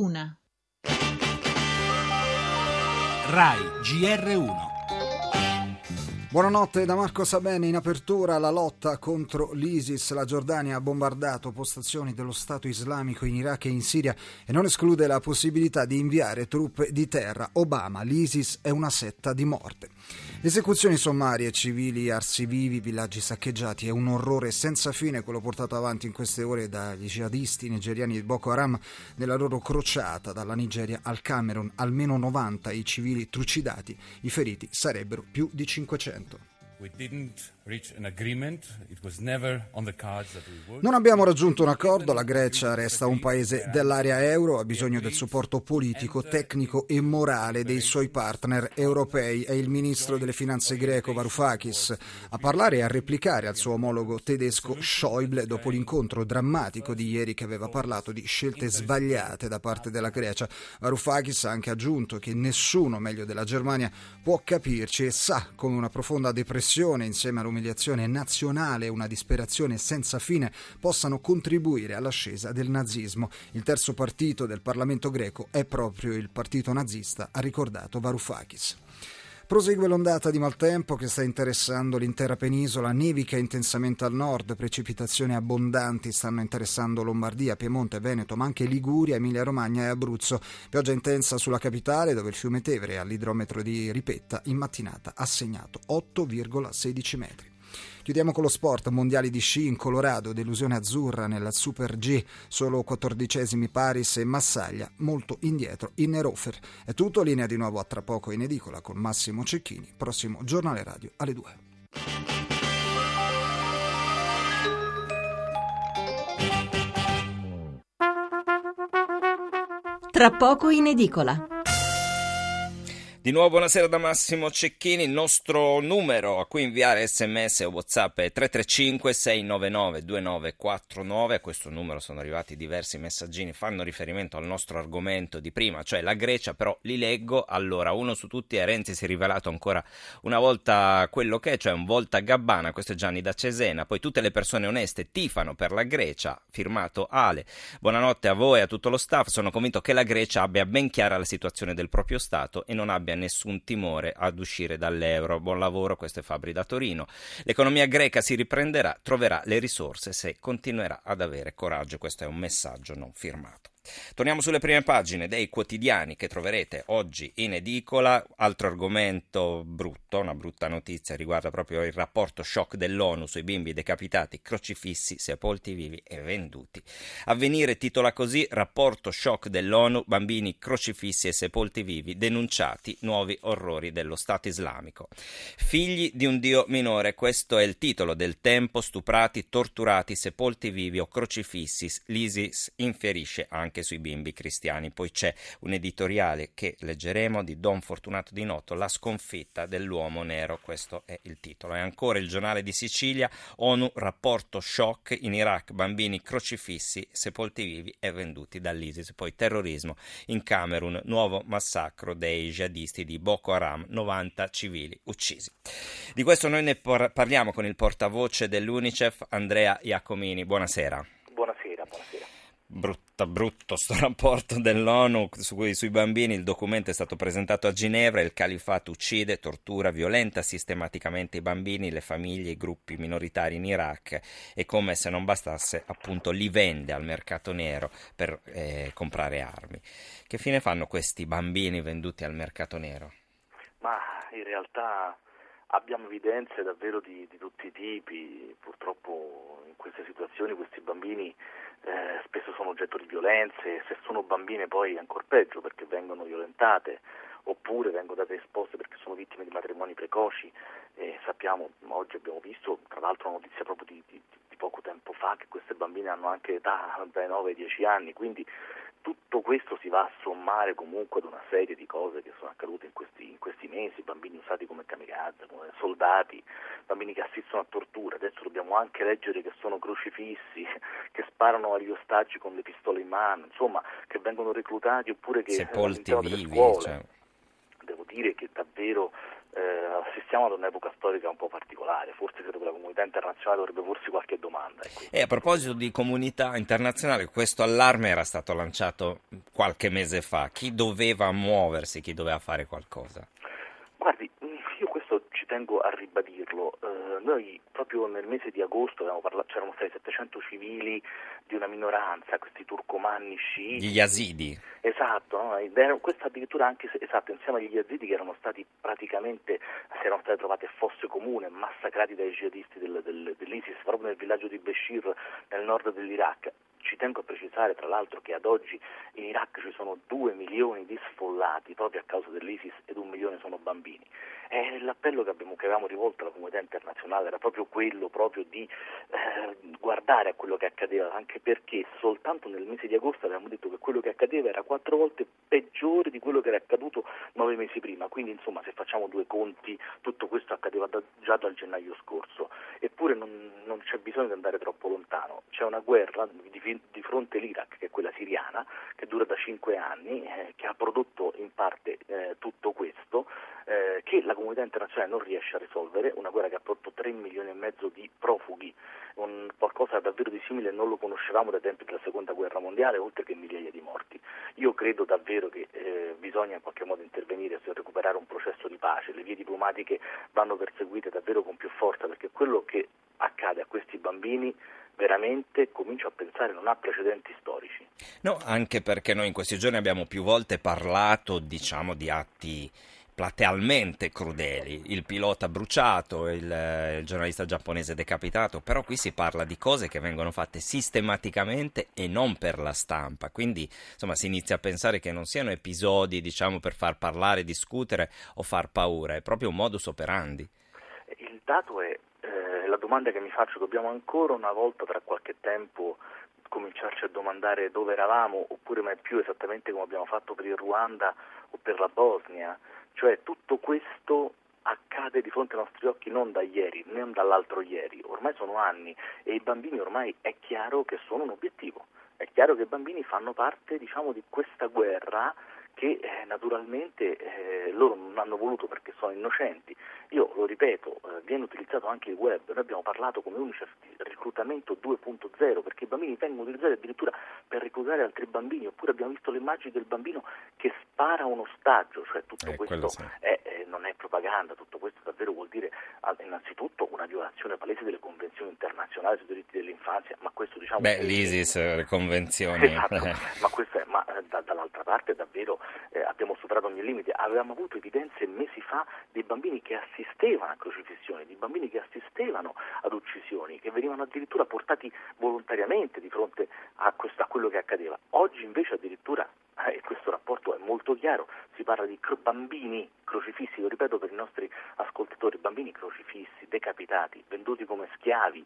1. RAI GR1 Buonanotte da Marco Sabene. In apertura la lotta contro l'ISIS. La Giordania ha bombardato postazioni dello Stato islamico in Iraq e in Siria e non esclude la possibilità di inviare truppe di terra. Obama, l'ISIS è una setta di morte. Esecuzioni sommarie, civili, arsi vivi, villaggi saccheggiati. È un orrore senza fine quello portato avanti in queste ore dagli jihadisti nigeriani di Boko Haram nella loro crociata dalla Nigeria al Camerun. Almeno 90 i civili trucidati. I feriti sarebbero più di 500. We didn't non abbiamo raggiunto un accordo, la Grecia resta un paese dell'area euro, ha bisogno del supporto politico, tecnico e morale dei suoi partner europei. È il ministro delle finanze greco Varoufakis a parlare e a replicare al suo omologo tedesco Schäuble dopo l'incontro drammatico di ieri che aveva parlato di scelte sbagliate da parte della Grecia. Varoufakis ha anche aggiunto che nessuno meglio della Germania può capirci e sa come una profonda depressione insieme all'umiltà umiliazione nazionale e una disperazione senza fine possano contribuire all'ascesa del nazismo. Il terzo partito del Parlamento greco è proprio il partito nazista, ha ricordato Varoufakis. Prosegue l'ondata di maltempo che sta interessando l'intera penisola, nevica intensamente al nord, precipitazioni abbondanti stanno interessando Lombardia, Piemonte, Veneto, ma anche Liguria, Emilia-Romagna e Abruzzo. Pioggia intensa sulla capitale dove il fiume Tevere all'idrometro di Ripetta in mattinata ha segnato 8,16 metri. Chiudiamo con lo sport, mondiali di sci in Colorado, delusione azzurra nella Super G, solo quattordicesimi Paris e Massaglia, molto indietro in Nerofer. È tutto, linea di nuovo a tra poco in edicola con Massimo Cecchini, prossimo giornale radio alle 2. Tra poco in edicola. Di nuovo buonasera da Massimo Cecchini, il nostro numero a cui inviare sms o whatsapp è 335 699 2949, a questo numero sono arrivati diversi messaggini, fanno riferimento al nostro argomento di prima, cioè la Grecia, però li leggo, allora uno su tutti è Renzi si è rivelato ancora una volta quello che è, cioè un volta gabbana, questo è Gianni da Cesena, poi tutte le persone oneste tifano per la Grecia, firmato Ale, buonanotte a voi e a tutto lo staff, sono convinto che la Grecia abbia ben chiara la situazione del proprio Stato e non abbia abbia nessun timore ad uscire dall'euro. Buon lavoro, questo è Fabri da Torino. L'economia greca si riprenderà, troverà le risorse se continuerà ad avere coraggio. Questo è un messaggio non firmato. Torniamo sulle prime pagine dei quotidiani che troverete oggi in edicola. Altro argomento brutto, una brutta notizia, riguarda proprio il rapporto shock dell'ONU sui bimbi decapitati, crocifissi, sepolti vivi e venduti. Avvenire titola così: Rapporto shock dell'ONU, bambini crocifissi e sepolti vivi, denunciati nuovi orrori dello Stato islamico. Figli di un dio minore, questo è il titolo del tempo, stuprati, torturati, sepolti vivi o crocifissi. L'ISIS inferisce anche anche sui bimbi cristiani. Poi c'è un editoriale che leggeremo di Don Fortunato di Noto, La sconfitta dell'uomo nero, questo è il titolo. E ancora il giornale di Sicilia, ONU, rapporto shock in Iraq, bambini crocifissi, sepolti vivi e venduti dall'ISIS. Poi terrorismo in Camerun, nuovo massacro dei jihadisti di Boko Haram, 90 civili uccisi. Di questo noi ne parliamo con il portavoce dell'UNICEF, Andrea Iacomini. Buonasera. Brutta, brutto sto rapporto dell'ONU su sui bambini. Il documento è stato presentato a Ginevra. Il califato uccide, tortura, violenta sistematicamente i bambini, le famiglie, i gruppi minoritari in Iraq e come se non bastasse, appunto, li vende al mercato nero per eh, comprare armi. Che fine fanno questi bambini venduti al mercato nero? Ma in realtà abbiamo evidenze davvero di, di tutti i tipi. Purtroppo queste situazioni questi bambini eh, spesso sono oggetto di violenze, se sono bambine poi ancora peggio perché vengono violentate oppure vengono date esposte perché sono vittime di matrimoni precoci e sappiamo, oggi abbiamo visto tra l'altro una notizia proprio di, di, di poco tempo fa che queste bambine hanno anche età dai 9 ai 10 anni, quindi tutto questo si va a sommare comunque ad una serie di cose che sono accadute in questi, in questi mesi, bambini usati come kamikaze, come soldati, bambini che assistono a tortura, adesso dobbiamo anche leggere che sono crocifissi, che sparano agli ostaggi con le pistole in mano, insomma, che vengono reclutati oppure che sepolti vivi. Cioè. Devo dire che davvero eh, assistiamo ad un'epoca storica un po' particolare, forse credo che comunità internazionale dovrebbe porsi qualche domanda. Ecco. E a proposito di comunità internazionale, questo allarme era stato lanciato qualche mese fa, chi doveva muoversi, chi doveva fare qualcosa? Guardi, io questo ci tengo a ribadirlo, eh, noi proprio nel mese di agosto parlato, c'erano stati 700 civili di una minoranza, questi turcomanni sciiti. Gli yazidi. Esatto, no? questo addirittura anche esatto, insieme agli yazidi che erano stati praticamente, si erano state trovate fosse comune, massacrati dai jihadisti del, del, dell'ISIS proprio nel villaggio di Beshir nel nord dell'Iraq. Ci tengo a precisare tra l'altro che ad oggi in Iraq ci sono 2 milioni di sfollati proprio a causa dell'ISIS ed un milione sono bambini. E l'appello che, abbiamo, che avevamo rivolto alla comunità internazionale era proprio quello proprio di eh, guardare a quello che accadeva, anche perché soltanto nel mese di agosto avevamo detto che quello che accadeva era quattro volte peggiore di quello che era accaduto nove mesi prima, quindi insomma se facciamo due conti tutto questo accadeva da, già dal gennaio scorso, eppure non, non, c'è bisogno di andare troppo lontano, c'è una guerra di, di fronte all'Iraq, che è quella siriana, che dura da cinque anni, eh, che ha prodotto in parte eh, tutto questo, eh, che la comunità internazionale non riesce a risolvere, una guerra che ha prodotto 3 milioni e mezzo di profughi, un, qualcosa davvero di simile non lo conoscevamo dai tempi della seconda guerra mondiale, oltre che migliaia di morti. Io credo davvero che eh, bisogna in qualche modo intervenire per recuperare un processo di pace, le vie diplomatiche vanno perseguite davvero con più forza perché quello che accade a questi bambini veramente comincio a pensare non ha precedenti storici. No, anche perché noi in questi giorni abbiamo più volte parlato, diciamo, di atti platealmente crudeli, il pilota bruciato, il, il, giornalista giapponese decapitato, però qui si parla di cose che vengono fatte sistematicamente e non per la stampa, quindi insomma si inizia a pensare che non siano episodi diciamo per far parlare, discutere o far paura, è proprio un modus operandi. Il dato è, eh, la domanda che mi faccio, dobbiamo ancora una volta tra qualche tempo cominciarci a domandare dove eravamo oppure mai più esattamente come abbiamo fatto per il Ruanda o per la Bosnia? Cioè tutto questo accade di fronte ai nostri occhi non da ieri, né dall'altro ieri, ormai sono anni e i bambini ormai è chiaro che sono un obiettivo, è chiaro che i bambini fanno parte diciamo, di questa guerra che eh, naturalmente eh, loro non hanno voluto perché sono innocenti. Io lo ripeto, eh, viene utilizzato anche il web, noi abbiamo parlato come Unicef di reclutamento 2.0 perché i bambini vengono utilizzati addirittura per reclutare altri bambini, oppure abbiamo visto le immagini del bambino che spara un ostaggio, cioè tutto eh, questo sì. è, eh, non è propaganda, tutto questo davvero vuol dire innanzitutto una violazione palese delle convenzioni internazionali sui diritti dell'infanzia, ma questo diciamo... Beh, l'ISIS, le convenzioni... Esatto, ma, questo è, ma da, dall'altra parte davvero eh, abbiamo superato ogni limite, avevamo avuto evidenze mesi fa di bambini che assistevano a crocifissioni, di bambini che assistevano ad uccisioni, che venivano addirittura portati volontariamente di fronte a, questo, a quello che accadeva. Oggi invece addirittura, eh, e questo rapporto è molto chiaro, si parla di cro- bambini crocifissi, lo ripeto per i nostri ascoltatori, bambini crocifissi, decapitati, venduti come schiavi,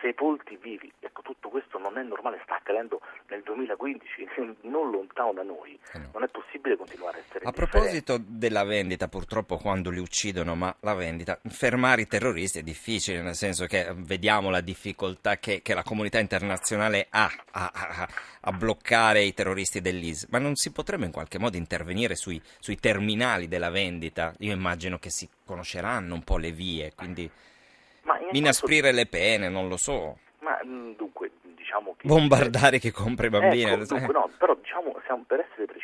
sepolti vivi. Ecco, tutto questo non è normale, sta accadendo nel 2015, non lontano da noi. Eh no. Non è possibile continuare a proposito della vendita, purtroppo quando li uccidono, ma la vendita, fermare i terroristi è difficile, nel senso che vediamo la difficoltà che, che la comunità internazionale ha a, a, a, bloccare i terroristi dell'IS, ma non si potrebbe in qualche modo intervenire sui, sui terminali della vendita? Io immagino che si conosceranno un po' le vie, quindi inasprire le pene, non lo so. Ma mm, dunque, diciamo che... Bombardare chi compra i bambini. Ecco, dunque, no, però diciamo, siamo, per essere precisi, eh,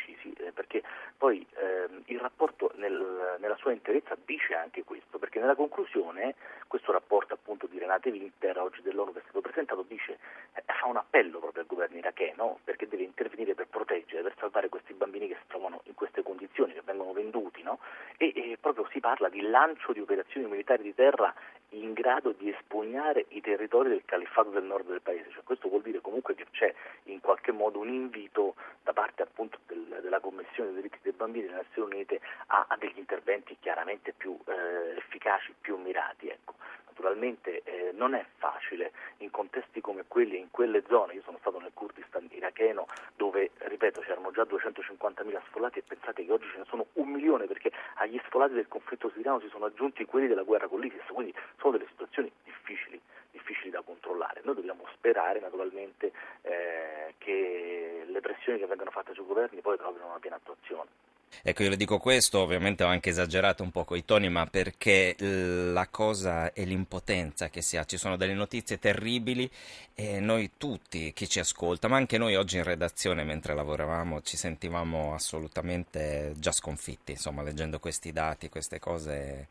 poi eh, il rapporto nel, nella sua interezza dice anche questo, perché nella conclusione questo rapporto appunto di Renate Winter, oggi dell'ONU che è stato presentato, dice, eh, fa un appello proprio al governo iracheno perché deve intervenire per proteggere, per salvare questi bambini che si trovano in queste condizioni, che vengono venduti, no? e, e proprio si parla di lancio di operazioni militari di terra in grado di espugnare i territori del califfato del nord del paese. Cioè, questo vuol dire comunque che c'è in qualche modo un invito da parte appunto del, della Commissione dei diritti dei bambini delle Nazioni Unite a, a degli interventi chiaramente più eh, efficaci, più mirati. Ecco. Naturalmente eh, non è facile in contesti come quelli, in quelle zone, io sono stato nel Kurdistan iracheno dove, ripeto, c'erano già 250.000 sfollati e pensate che oggi ce ne sono un milione perché agli sfollati del conflitto siriano si sono aggiunti quelli della guerra con l'ISIS, quindi sono delle situazioni difficili, difficili da controllare. Noi dobbiamo sperare naturalmente eh, che le pressioni che vengono fatte sui governi poi trovino una piena attuazione. Ecco, io le dico questo, ovviamente ho anche esagerato un po' con i toni, ma perché la cosa è l'impotenza che si ha. Ci sono delle notizie terribili e noi tutti, chi ci ascolta, ma anche noi oggi in redazione mentre lavoravamo, ci sentivamo assolutamente già sconfitti, insomma, leggendo questi dati, queste cose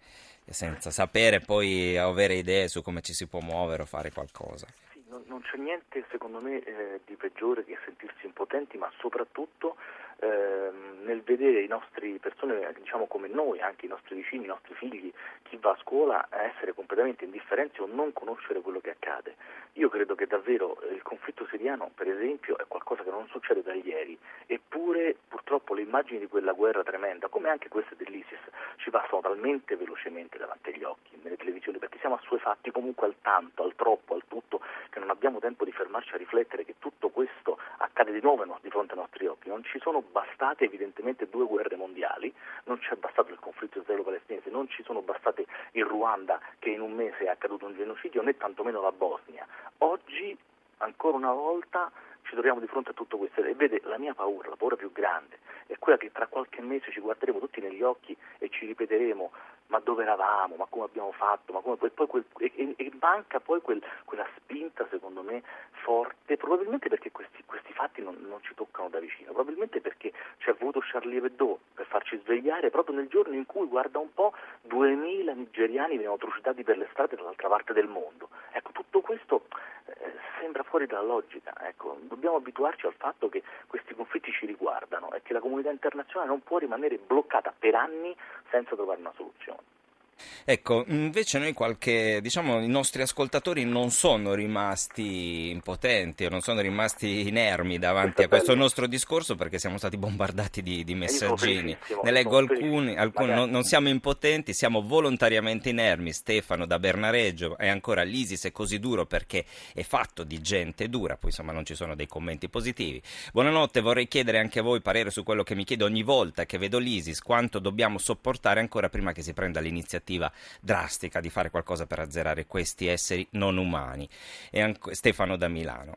senza sapere poi avere idee su come ci si può muovere o fare qualcosa. Sì, non, c'è niente secondo me eh, di peggiore che sentirsi impotenti, ma soprattutto nel vedere i nostri persone, diciamo come noi, anche i nostri vicini, i nostri figli, chi va a scuola, essere completamente indifferenti o non conoscere quello che accade. Io credo che davvero il conflitto siriano, per esempio, è qualcosa che non succede da ieri, eppure purtroppo le immagini di quella guerra tremenda, come anche queste dell'ISIS, ci passano talmente velocemente davanti agli occhi televisioni perché siamo assuefatti comunque al tanto, al troppo, al tutto, che non abbiamo tempo di fermarci a riflettere che tutto questo accade di nuovo di fronte ai nostri occhi. Non ci sono bastate evidentemente due guerre mondiali, non c'è bastato il conflitto israelo-palestinese, non ci sono bastate il Ruanda che in un mese è accaduto un genocidio, né tantomeno la Bosnia. Oggi, ancora una volta, ci troviamo di fronte a tutto questo e vede la mia paura, la paura più grande, è quella che tra qualche mese ci guarderemo tutti negli occhi e ci ripeteremo ma dove eravamo, ma come abbiamo fatto, ma come, e, poi quel, e, e manca poi quel, quella spinta secondo me forte, probabilmente perché questi, questi fatti non, non, ci toccano da vicino, probabilmente perché ci ha voluto Charlie Hebdo per farci svegliare proprio nel giorno in cui, guarda un po', 2000 nigeriani venivano trucidati per le strade dall'altra parte del mondo. Ecco, tutto questo eh, sembra fuori dalla logica. Ecco, dobbiamo abituarci al fatto che questi conflitti ci riguardano che la comunità internazionale non può rimanere bloccata per anni senza trovare una soluzione. Ecco, invece noi qualche, diciamo, i nostri ascoltatori non sono rimasti impotenti o non sono rimasti inermi davanti a questo nostro discorso perché siamo stati bombardati di, di messaggini. Ne leggo alcuni, alcuni non, non, siamo impotenti, siamo volontariamente inermi. Stefano da Bernareggio e ancora l'ISIS è così duro perché è fatto di gente dura, poi insomma non ci sono dei commenti positivi. Buonanotte, vorrei chiedere anche a voi parere su quello che mi chiedo ogni volta che vedo l'ISIS, quanto dobbiamo sopportare ancora prima che si prenda l'iniziativa drastica di fare qualcosa per azzerare questi esseri non umani. E anche Stefano da Milano.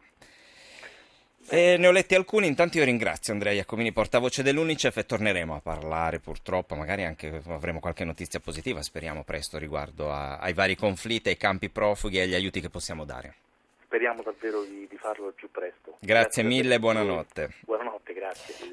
E ne ho letti alcuni, intanto io ringrazio Andrea Iacomini, portavoce dell'Unicef e torneremo a parlare purtroppo, magari anche avremo qualche notizia positiva, speriamo presto riguardo a, ai vari conflitti, ai campi profughi e agli aiuti che possiamo dare. Speriamo davvero di, di farlo il più presto. Grazie, grazie mille, buonanotte. Buonanotte, grazie.